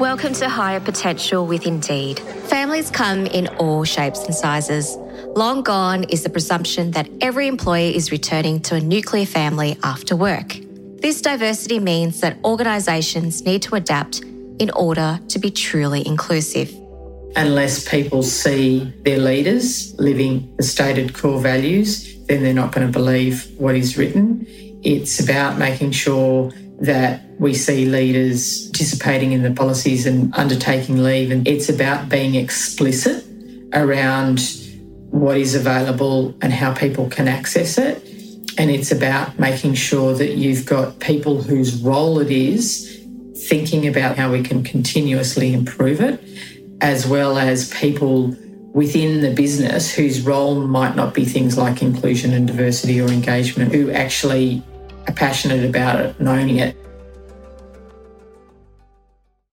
Welcome to Hire Potential with Indeed. Families come in all shapes and sizes. Long gone is the presumption that every employer is returning to a nuclear family after work. This diversity means that organisations need to adapt in order to be truly inclusive. Unless people see their leaders living the stated core values, then they're not going to believe what is written. It's about making sure that we see leaders participating in the policies and undertaking leave. And it's about being explicit around what is available and how people can access it. And it's about making sure that you've got people whose role it is thinking about how we can continuously improve it, as well as people within the business whose role might not be things like inclusion and diversity or engagement, who actually passionate about it and owning it.